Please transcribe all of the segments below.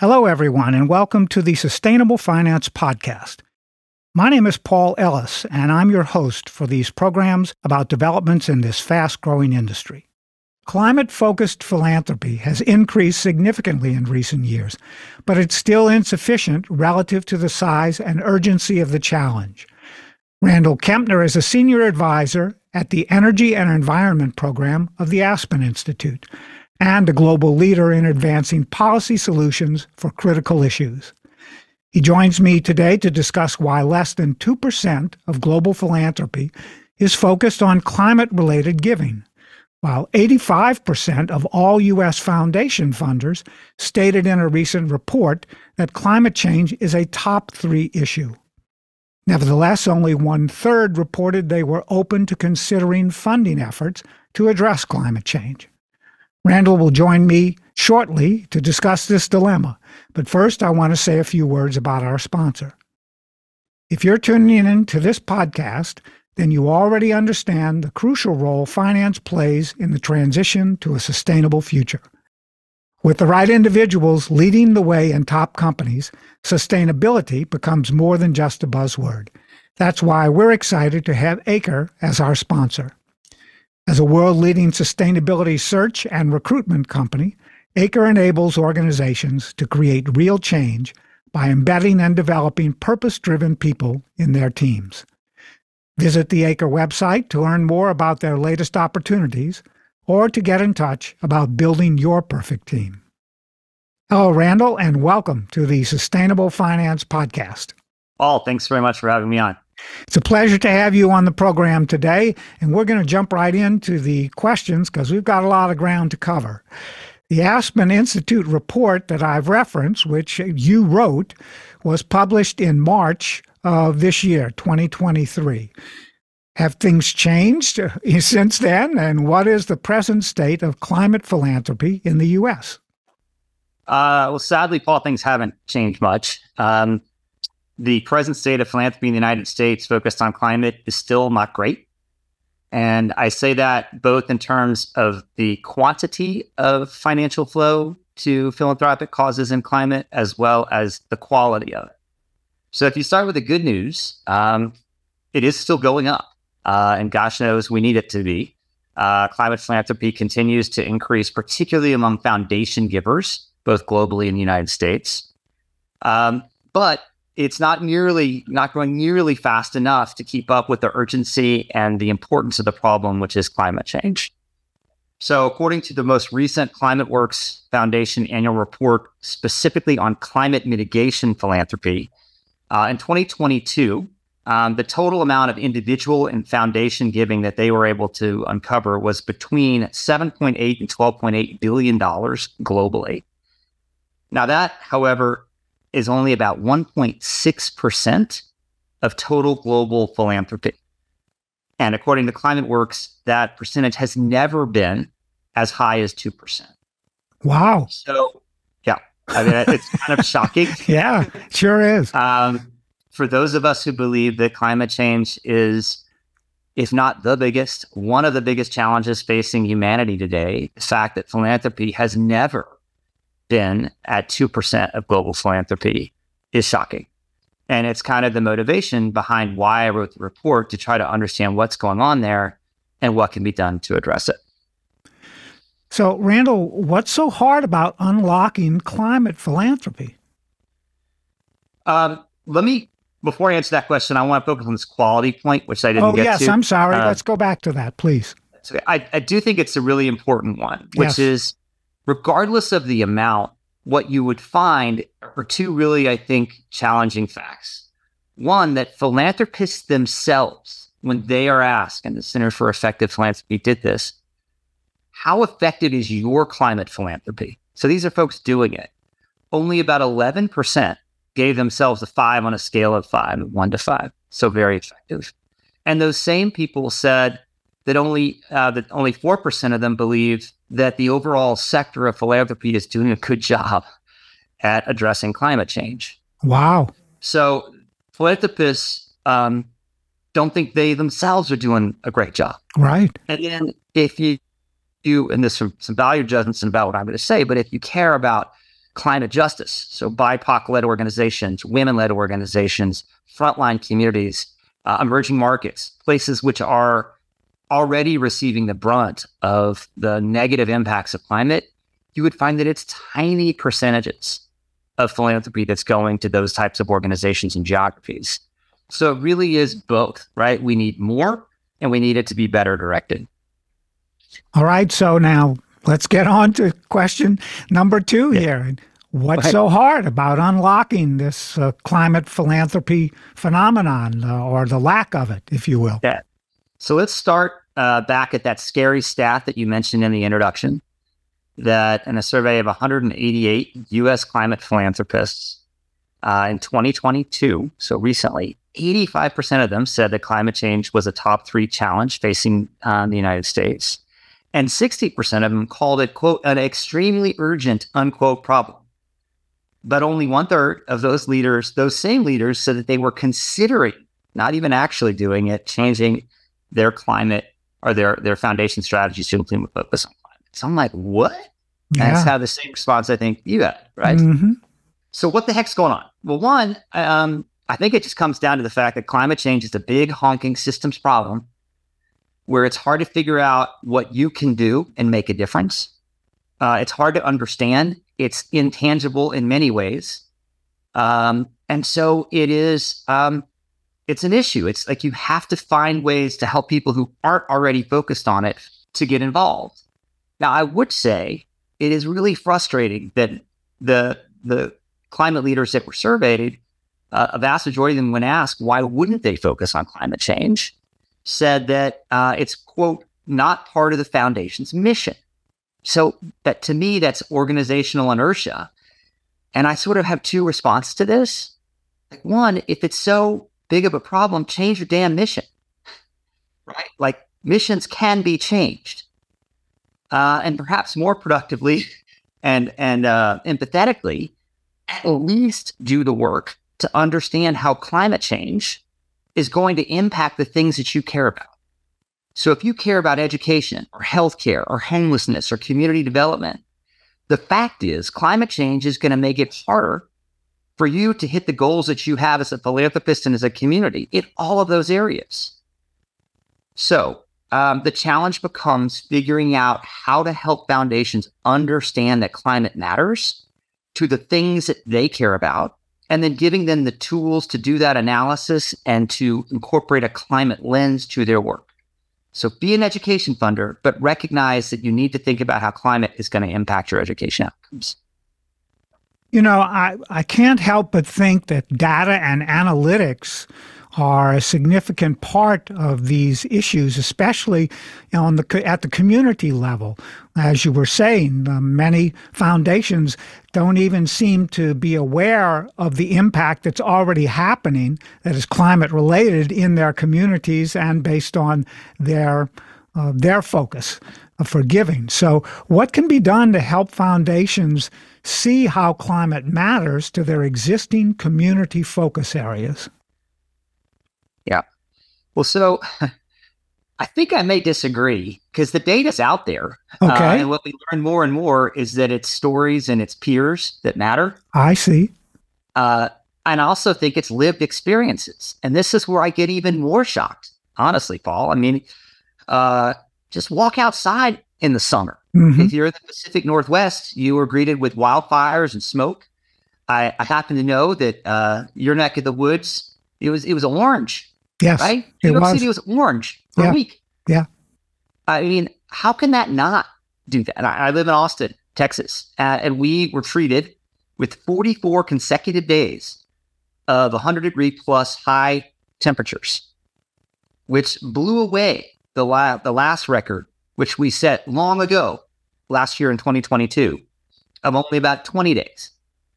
Hello, everyone, and welcome to the Sustainable Finance Podcast. My name is Paul Ellis, and I'm your host for these programs about developments in this fast growing industry. Climate focused philanthropy has increased significantly in recent years, but it's still insufficient relative to the size and urgency of the challenge. Randall Kempner is a senior advisor at the Energy and Environment Program of the Aspen Institute and a global leader in advancing policy solutions for critical issues. He joins me today to discuss why less than 2% of global philanthropy is focused on climate related giving, while 85% of all U.S. foundation funders stated in a recent report that climate change is a top three issue. Nevertheless, only one third reported they were open to considering funding efforts to address climate change. Randall will join me shortly to discuss this dilemma, but first I want to say a few words about our sponsor. If you're tuning in to this podcast, then you already understand the crucial role finance plays in the transition to a sustainable future. With the right individuals leading the way in top companies, sustainability becomes more than just a buzzword. That's why we're excited to have Acre as our sponsor. As a world leading sustainability search and recruitment company, Acre enables organizations to create real change by embedding and developing purpose driven people in their teams. Visit the Acre website to learn more about their latest opportunities or to get in touch about building your perfect team. Hello, Randall, and welcome to the Sustainable Finance Podcast. Paul, thanks very much for having me on. It's a pleasure to have you on the program today, and we're going to jump right into the questions because we've got a lot of ground to cover. The Aspen Institute report that I've referenced, which you wrote, was published in March of this year, 2023. Have things changed since then? And what is the present state of climate philanthropy in the U.S.? Uh, well, sadly, Paul, things haven't changed much. Um, the present state of philanthropy in the United States focused on climate is still not great. And I say that both in terms of the quantity of financial flow to philanthropic causes in climate, as well as the quality of it. So, if you start with the good news, um, it is still going up. Uh, and gosh knows we need it to be. Uh, climate philanthropy continues to increase, particularly among foundation givers, both globally and the United States. Um, but it's not nearly not growing nearly fast enough to keep up with the urgency and the importance of the problem, which is climate change. So, according to the most recent ClimateWorks Foundation annual report, specifically on climate mitigation philanthropy, uh, in 2022, um, the total amount of individual and foundation giving that they were able to uncover was between 7.8 and 12.8 billion dollars globally. Now, that, however, is only about 1.6% of total global philanthropy. And according to ClimateWorks, that percentage has never been as high as 2%. Wow. So, yeah, I mean, it's kind of shocking. yeah, sure is. Um, for those of us who believe that climate change is, if not the biggest, one of the biggest challenges facing humanity today, the fact that philanthropy has never been at 2% of global philanthropy is shocking. And it's kind of the motivation behind why I wrote the report to try to understand what's going on there and what can be done to address it. So, Randall, what's so hard about unlocking climate philanthropy? Um, let me, before I answer that question, I want to focus on this quality point, which I didn't oh, get yes, to. yes, I'm sorry. Uh, Let's go back to that, please. I, I do think it's a really important one, which yes. is regardless of the amount, what you would find are two really, I think, challenging facts. One, that philanthropists themselves, when they are asked, and the Center for Effective Philanthropy did this, how effective is your climate philanthropy? So these are folks doing it. Only about 11% gave themselves a five on a scale of five, one to five. So very effective. And those same people said that only uh, that only four percent of them believe that the overall sector of philanthropy is doing a good job at addressing climate change. Wow. So philanthropists um, don't think they themselves are doing a great job. Right. And then if you you, and there's some, some value judgments about what I'm going to say, but if you care about climate justice, so BIPOC led organizations, women led organizations, frontline communities, uh, emerging markets, places which are already receiving the brunt of the negative impacts of climate, you would find that it's tiny percentages of philanthropy that's going to those types of organizations and geographies. So it really is both, right? We need more and we need it to be better directed. All right. So now let's get on to question number two yeah. here. What's so hard about unlocking this uh, climate philanthropy phenomenon uh, or the lack of it, if you will? Yeah. So let's start uh, back at that scary stat that you mentioned in the introduction that in a survey of 188 US climate philanthropists uh, in 2022, so recently, 85% of them said that climate change was a top three challenge facing uh, the United States. And 60% of them called it, quote, an extremely urgent, unquote, problem. But only one third of those leaders, those same leaders, said that they were considering, not even actually doing it, changing their climate or their, their foundation strategies to implement focus on climate. So I'm like, what? Yeah. That's how the same response I think you got, right? Mm-hmm. So what the heck's going on? Well, one, um, I think it just comes down to the fact that climate change is a big honking systems problem where it's hard to figure out what you can do and make a difference. Uh, it's hard to understand. It's intangible in many ways. Um, and so it is, um, it's an issue. It's like you have to find ways to help people who aren't already focused on it to get involved. Now, I would say it is really frustrating that the the climate leaders that were surveyed, uh, a vast majority of them, when asked why wouldn't they focus on climate change, said that uh, it's quote not part of the foundation's mission. So that to me, that's organizational inertia. And I sort of have two responses to this. Like one, if it's so big of a problem, change your damn mission. Right? Like missions can be changed. Uh, and perhaps more productively and and uh, empathetically, at least do the work to understand how climate change is going to impact the things that you care about. So if you care about education or healthcare or homelessness or community development, the fact is climate change is going to make it harder for you to hit the goals that you have as a philanthropist and as a community in all of those areas. So um, the challenge becomes figuring out how to help foundations understand that climate matters to the things that they care about and then giving them the tools to do that analysis and to incorporate a climate lens to their work. So be an education funder, but recognize that you need to think about how climate is going to impact your education outcomes. You know, I, I can't help but think that data and analytics are a significant part of these issues, especially on the at the community level. As you were saying, many foundations don't even seem to be aware of the impact that's already happening that is climate related in their communities and based on their uh, their focus for giving. So, what can be done to help foundations see how climate matters to their existing community focus areas? Yeah. Well, so I think I may disagree because the data's out there. Uh, okay. Uh, and what we learn more and more is that it's stories and it's peers that matter. I see. Uh, and I also think it's lived experiences. And this is where I get even more shocked, honestly, Paul. I mean, uh, just walk outside in the summer. Mm-hmm. If you're in the Pacific Northwest, you are greeted with wildfires and smoke. I, I happen to know that uh, your neck of the woods, it was it was orange Yes. Right? New York was. City was orange for yeah. a week. Yeah. I mean, how can that not do that? I, I live in Austin, Texas, uh, and we were treated with 44 consecutive days of 100 degree plus high temperatures, which blew away the, la- the last record, which we set long ago, last year in 2022, of only about 20 days.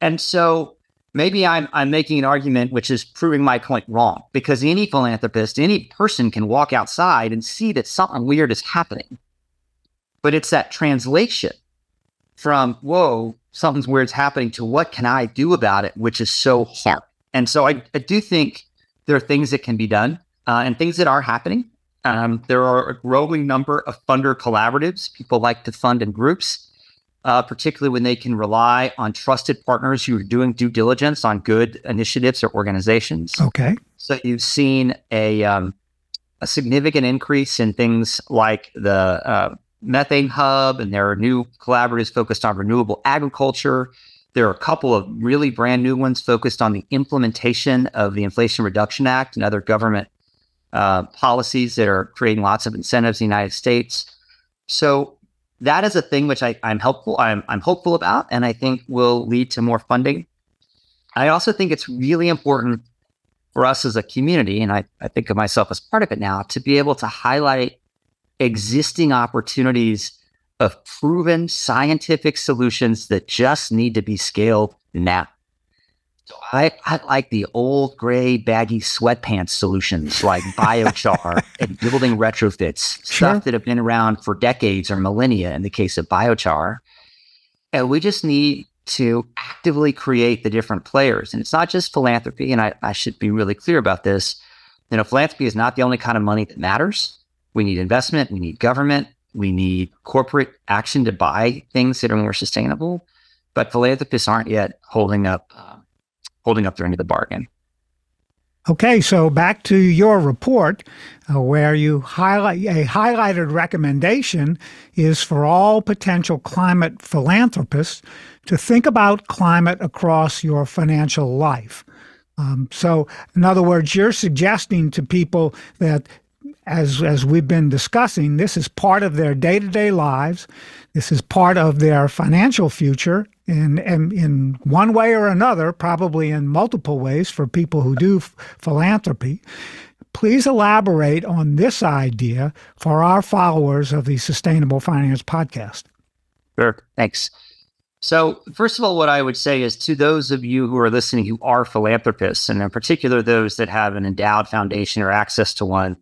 And so maybe I'm, I'm making an argument which is proving my point wrong because any philanthropist, any person can walk outside and see that something weird is happening. But it's that translation from, whoa, something's weird's happening to what can I do about it, which is so hard. And so I, I do think there are things that can be done uh, and things that are happening. Um, there are a growing number of funder collaboratives. People like to fund in groups, uh, particularly when they can rely on trusted partners who are doing due diligence on good initiatives or organizations. Okay. So you've seen a um, a significant increase in things like the uh, methane hub, and there are new collaboratives focused on renewable agriculture. There are a couple of really brand new ones focused on the implementation of the Inflation Reduction Act and other government uh, policies that are creating lots of incentives in the United States. So that is a thing which I, am helpful. I'm, I'm hopeful about, and I think will lead to more funding. I also think it's really important for us as a community, and I, I think of myself as part of it now, to be able to highlight existing opportunities of proven scientific solutions that just need to be scaled now. So I, I like the old gray baggy sweatpants solutions like biochar and building retrofits, sure. stuff that have been around for decades or millennia in the case of biochar. And we just need to actively create the different players. And it's not just philanthropy, and I, I should be really clear about this. You know, philanthropy is not the only kind of money that matters. We need investment, we need government, we need corporate action to buy things that are more sustainable. But philanthropists aren't yet holding up uh, holding up their end of the bargain. Okay, so back to your report, uh, where you highlight a highlighted recommendation is for all potential climate philanthropists to think about climate across your financial life. Um, so, in other words, you're suggesting to people that as as we've been discussing, this is part of their day to day lives. This is part of their financial future, in, in in one way or another, probably in multiple ways for people who do f- philanthropy. Please elaborate on this idea for our followers of the Sustainable Finance Podcast. Sure. Thanks. So, first of all, what I would say is to those of you who are listening who are philanthropists, and in particular those that have an endowed foundation or access to one,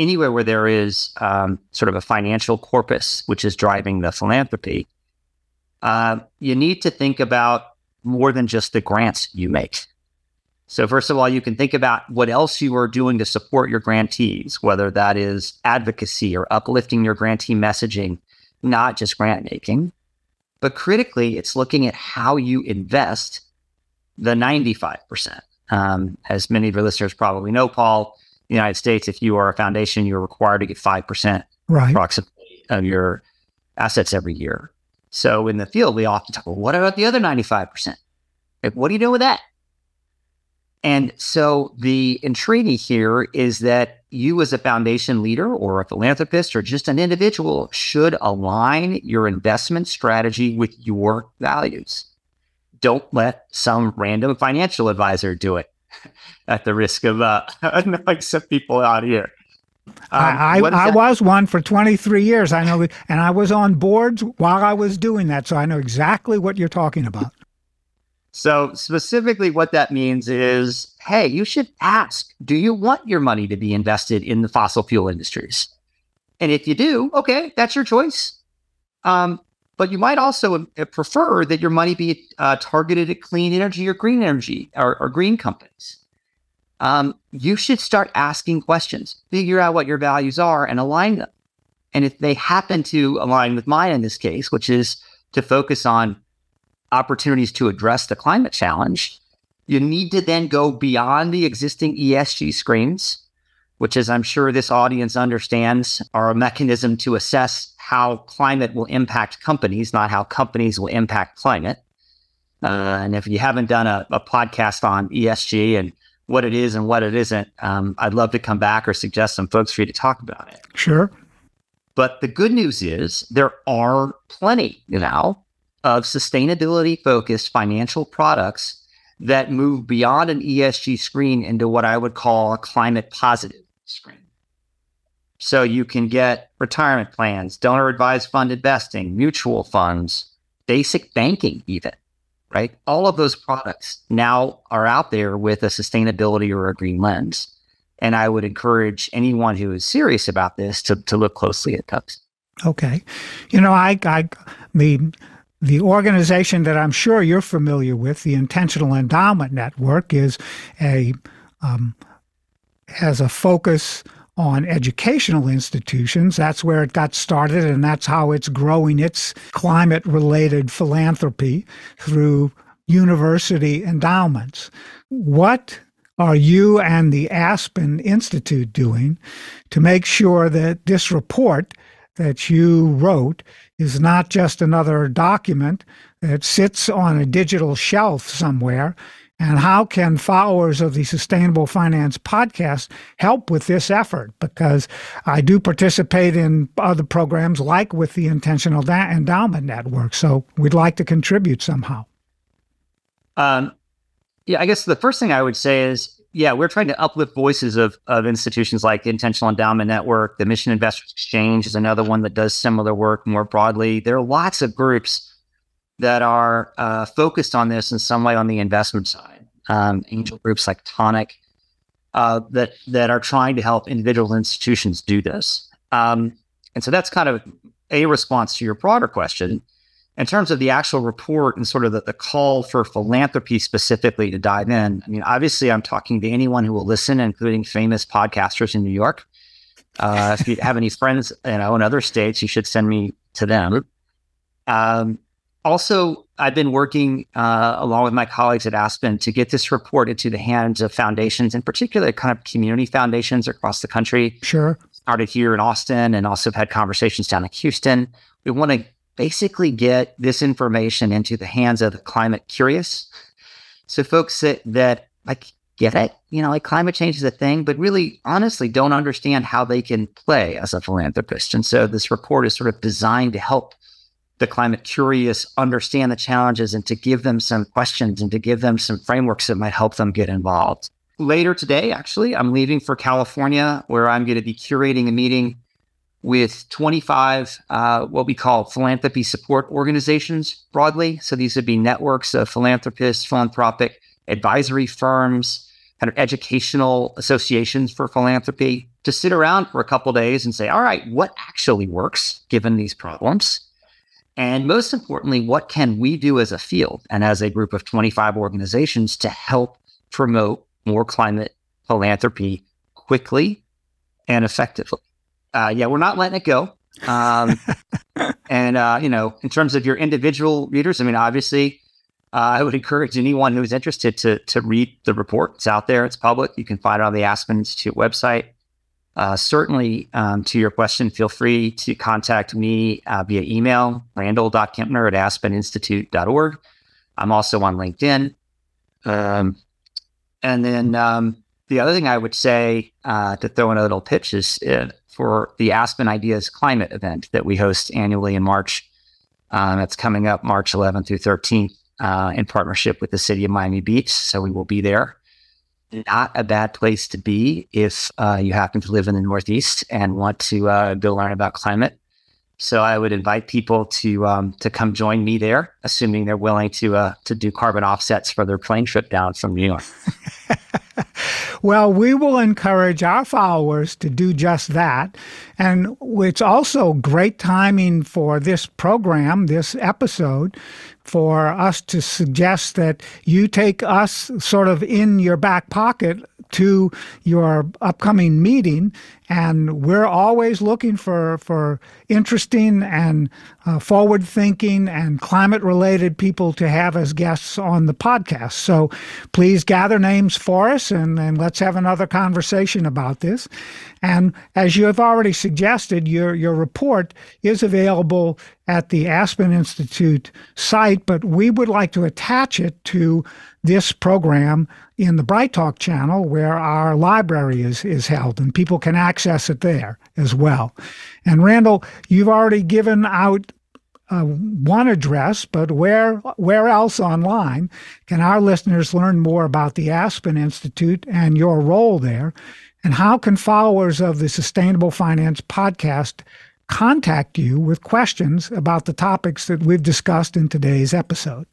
anywhere where there is um, sort of a financial corpus which is driving the philanthropy, uh, you need to think about more than just the grants you make. So, first of all, you can think about what else you are doing to support your grantees, whether that is advocacy or uplifting your grantee messaging, not just grant making. But critically, it's looking at how you invest the 95%. Um, as many of your listeners probably know, Paul, the United States, if you are a foundation, you're required to get 5% right. approximately of your assets every year. So in the field, we often talk, well, what about the other 95%? Like, what do you do with that? And so the entreaty here is that you as a foundation leader or a philanthropist or just an individual should align your investment strategy with your values. Don't let some random financial advisor do it at the risk of uh, annoying some people out here. Um, I, I, I was one for 23 years. I know, and I was on boards while I was doing that, so I know exactly what you're talking about. So, specifically, what that means is hey, you should ask do you want your money to be invested in the fossil fuel industries? And if you do, okay, that's your choice. Um, but you might also uh, prefer that your money be uh, targeted at clean energy or green energy or, or green companies. Um, you should start asking questions, figure out what your values are, and align them. And if they happen to align with mine in this case, which is to focus on opportunities to address the climate challenge, you need to then go beyond the existing ESG screens, which, as I'm sure this audience understands, are a mechanism to assess how climate will impact companies, not how companies will impact climate. Uh, and if you haven't done a, a, podcast on ESG and what it is and what it isn't, um, I'd love to come back or suggest some folks for you to talk about it. Sure. But the good news is there are plenty now of sustainability focused financial products that move beyond an ESG screen into what I would call a climate positive screen. So you can get retirement plans, donor advised fund investing, mutual funds, basic banking, even, right? All of those products now are out there with a sustainability or a green lens. And I would encourage anyone who is serious about this to, to look closely at those. Okay. You know, I, I, the, the organization that I'm sure you're familiar with, the Intentional Endowment Network, is a, um, has a focus on educational institutions. That's where it got started, and that's how it's growing its climate related philanthropy through university endowments. What are you and the Aspen Institute doing to make sure that this report that you wrote is not just another document that sits on a digital shelf somewhere? And how can followers of the Sustainable Finance podcast help with this effort? Because I do participate in other programs like with the Intentional Endowment Network. So we'd like to contribute somehow. Um, yeah, I guess the first thing I would say is, yeah, we're trying to uplift voices of, of institutions like Intentional Endowment Network. The Mission Investors Exchange is another one that does similar work more broadly. There are lots of groups that are uh, focused on this in some way on the investment side. Um, angel groups like Toniic uh, that that are trying to help individual institutions do this. Um, and so that's kind of a response to your broader question. In terms of the actual report and sort of the, the call for philanthropy specifically to dive in, I mean, obviously, I'm talking to anyone who will listen, including famous podcasters in New York. Uh, if you have any friends, you know, in other states, you should send me to them. Um, also, I've been working uh, along with my colleagues at Aspen to get this report into the hands of foundations, in particular, kind of community foundations across the country. Sure. Started here in Austin and also have had conversations down in Houston. We want to basically get this information into the hands of the climate curious. So, folks that, that like get it, you know, like climate change is a thing, but really honestly don't understand how they can play as a philanthropist. And so, this report is sort of designed to help the climate curious understand the challenges and to give them some questions and to give them some frameworks that might help them get involved. Later today, actually, I'm leaving for California where I'm going to be curating a meeting with 25 uh, what we call philanthropy support organizations broadly. So these would be networks of philanthropists, philanthropic advisory firms, kind of educational associations for philanthropy to sit around for a couple days and say, all right, what actually works given these problems? And most importantly, what can we do as a field and as a group of 25 organizations to help promote more climate philanthropy quickly and effectively? Uh, yeah, we're not letting it go. Um, and, uh, you know, in terms of your individual readers, I mean, obviously, uh, I would encourage anyone who's interested to, to read the report. It's out there, it's public. You can find it on the Aspen Institute website. Uh, certainly, um, to your question, feel free to contact me uh, via email, randall.kempner at aspeninstitute.org. I'm also on LinkedIn. Um, and then um, the other thing I would say uh, to throw in a little pitch is uh, for the Aspen Ideas Climate event that we host annually in March. Uh, that's coming up March 11th through 13th uh, in partnership with the city of Miami Beach. So we will be there not a bad place to be if uh, you happen to live in the Northeast and want to uh, go learn about climate. So I would invite people to um, to come join me there, assuming they're willing to uh, to do carbon offsets for their plane trip down from New York. well, we will encourage our followers to do just that. And it's also great timing for this program, this episode, for us to suggest that you take us sort of in your back pocket to your upcoming meeting and we're always looking for for interesting and uh, forward thinking and climate related people to have as guests on the podcast. So please gather names for us and, and let's have another conversation about this. And as you have already suggested your your report is available at the aspen institute site but we would like to attach it to this program in the Bright Talk channel where our library is, is held and people can access it there as well. And Randall, you've already given out uh, one address, but where where else online can our listeners learn more about the Aspen Institute and your role there? And how can followers of the Sustainable Finance podcast contact you with questions about the topics that we've discussed in today's episode?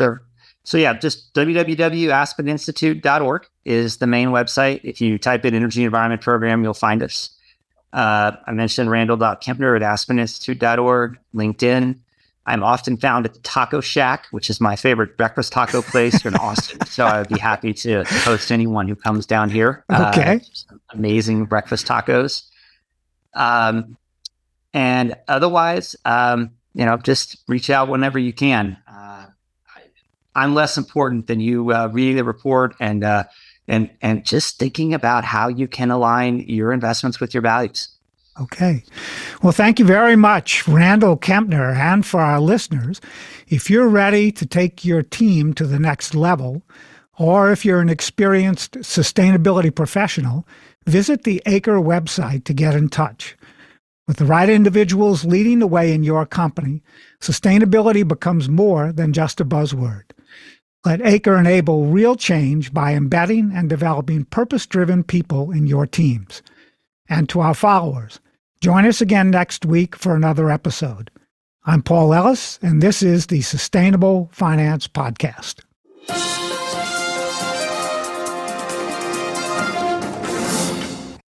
Sure. So yeah, just www.aspeninstitute.org is the main website. If you type in Energy Environment Program, you'll find us. Uh, I mentioned randall.kempner at aspeninstitute.org, LinkedIn. I'm often found at the Taco Shack, which is my favorite breakfast taco place here in Austin. so I would be happy to, to host anyone who comes down here. Okay. Uh, amazing breakfast tacos. Um, and otherwise, um, you know, just reach out whenever you can. Uh, I'm less important than you uh, reading the report and uh, and and just thinking about how you can align your investments with your values. Okay. Well, thank you very much, Randall Kempner. And for our listeners, if you're ready to take your team to the next level, or if you're an experienced sustainability professional, visit the ACRE website to get in touch. With the right individuals leading the way in your company, sustainability becomes more than just a buzzword. Let ACRE enable real change by embedding and developing purpose driven people in your teams. And to our followers, join us again next week for another episode. I'm Paul Ellis, and this is the Sustainable Finance Podcast.